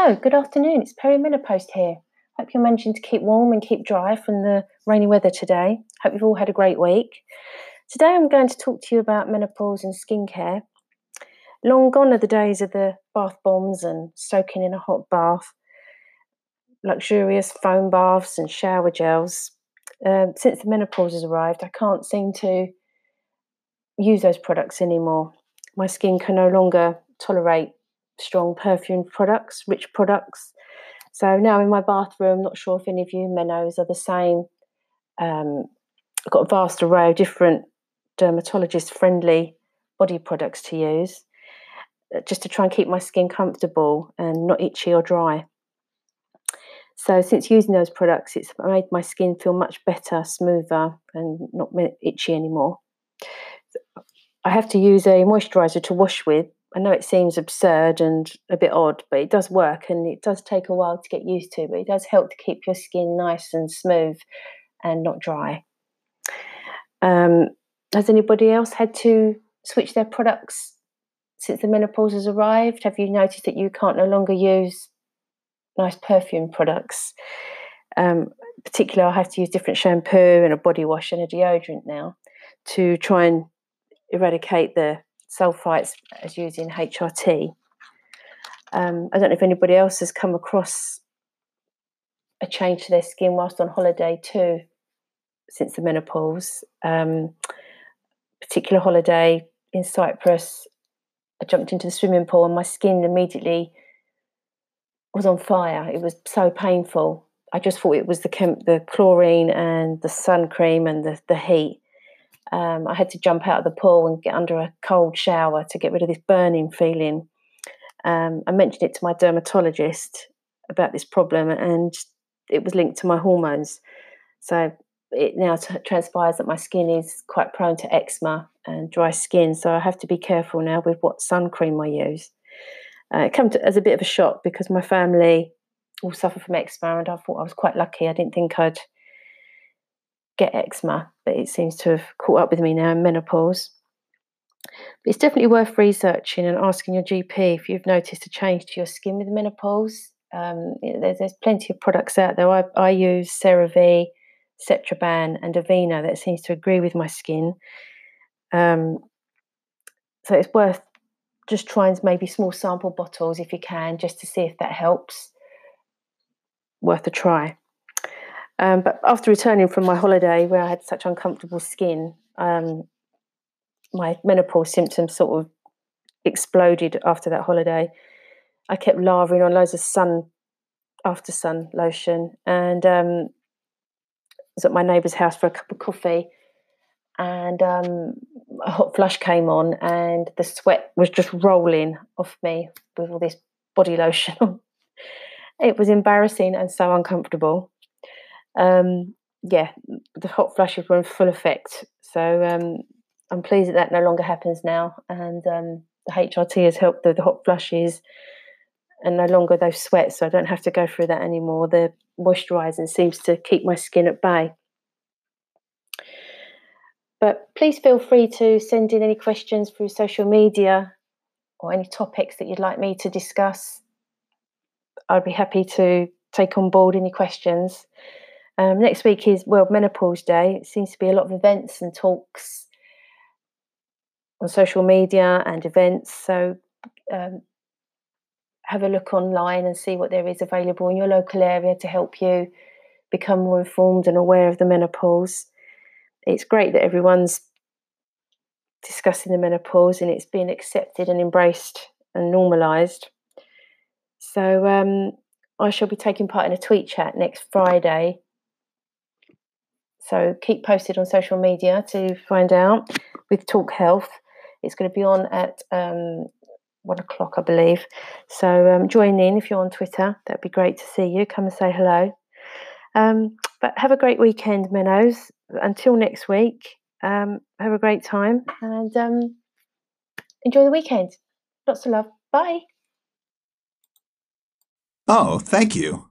Hello, good afternoon. It's Perimenopost here. Hope you're managing to keep warm and keep dry from the rainy weather today. Hope you've all had a great week. Today I'm going to talk to you about menopause and skincare. Long gone are the days of the bath bombs and soaking in a hot bath, luxurious foam baths and shower gels. Uh, since the menopause has arrived, I can't seem to use those products anymore. My skin can no longer tolerate strong perfume products, rich products. So now in my bathroom, not sure if any of you menos are the same. Um, I've got a vast array of different dermatologist friendly body products to use uh, just to try and keep my skin comfortable and not itchy or dry. So since using those products, it's made my skin feel much better, smoother, and not itchy anymore. I have to use a moisturizer to wash with I know it seems absurd and a bit odd, but it does work and it does take a while to get used to, but it does help to keep your skin nice and smooth and not dry. Um, has anybody else had to switch their products since the menopause has arrived? Have you noticed that you can't no longer use nice perfume products? Um, particularly, I have to use different shampoo and a body wash and a deodorant now to try and eradicate the sulfites as used in HRT. Um, I don't know if anybody else has come across a change to their skin whilst on holiday too, since the menopause. Um, particular holiday in Cyprus, I jumped into the swimming pool and my skin immediately was on fire. It was so painful. I just thought it was the chem- the chlorine and the sun cream and the, the heat. Um, I had to jump out of the pool and get under a cold shower to get rid of this burning feeling. Um, I mentioned it to my dermatologist about this problem, and it was linked to my hormones. So it now t- transpires that my skin is quite prone to eczema and dry skin. So I have to be careful now with what sun cream I use. Uh, it came to, as a bit of a shock because my family all suffer from eczema, and I thought I was quite lucky. I didn't think I'd get eczema, but it seems to have caught up with me now in menopause. But it's definitely worth researching and asking your GP if you've noticed a change to your skin with menopause. Um, there's, there's, plenty of products out there. I, I use CeraVe, Cetraban, and Aveeno that seems to agree with my skin. Um, so it's worth just trying maybe small sample bottles if you can, just to see if that helps. Worth a try. Um, but after returning from my holiday, where I had such uncomfortable skin, um, my menopause symptoms sort of exploded after that holiday. I kept lavering on loads of sun after sun lotion, and um, was at my neighbour's house for a cup of coffee, and um, a hot flush came on, and the sweat was just rolling off me with all this body lotion it was embarrassing and so uncomfortable um, yeah, the hot flushes were in full effect. So um, I'm pleased that that no longer happens now, and um, the HRT has helped the, the hot flushes and no longer those sweats, so I don't have to go through that anymore. The moisturising seems to keep my skin at bay. But please feel free to send in any questions through social media or any topics that you'd like me to discuss. I'd be happy to take on board any questions. Um, next week is World Menopause Day. It seems to be a lot of events and talks on social media and events. So um, have a look online and see what there is available in your local area to help you become more informed and aware of the menopause. It's great that everyone's discussing the menopause and it's being accepted and embraced and normalised. So um, I shall be taking part in a tweet chat next Friday so keep posted on social media to find out with Talk Health. It's going to be on at um, one o'clock, I believe. So um, join in if you're on Twitter. That'd be great to see you. Come and say hello. Um, but have a great weekend, Mennos. Until next week, um, have a great time and um, enjoy the weekend. Lots of love. Bye. Oh, thank you.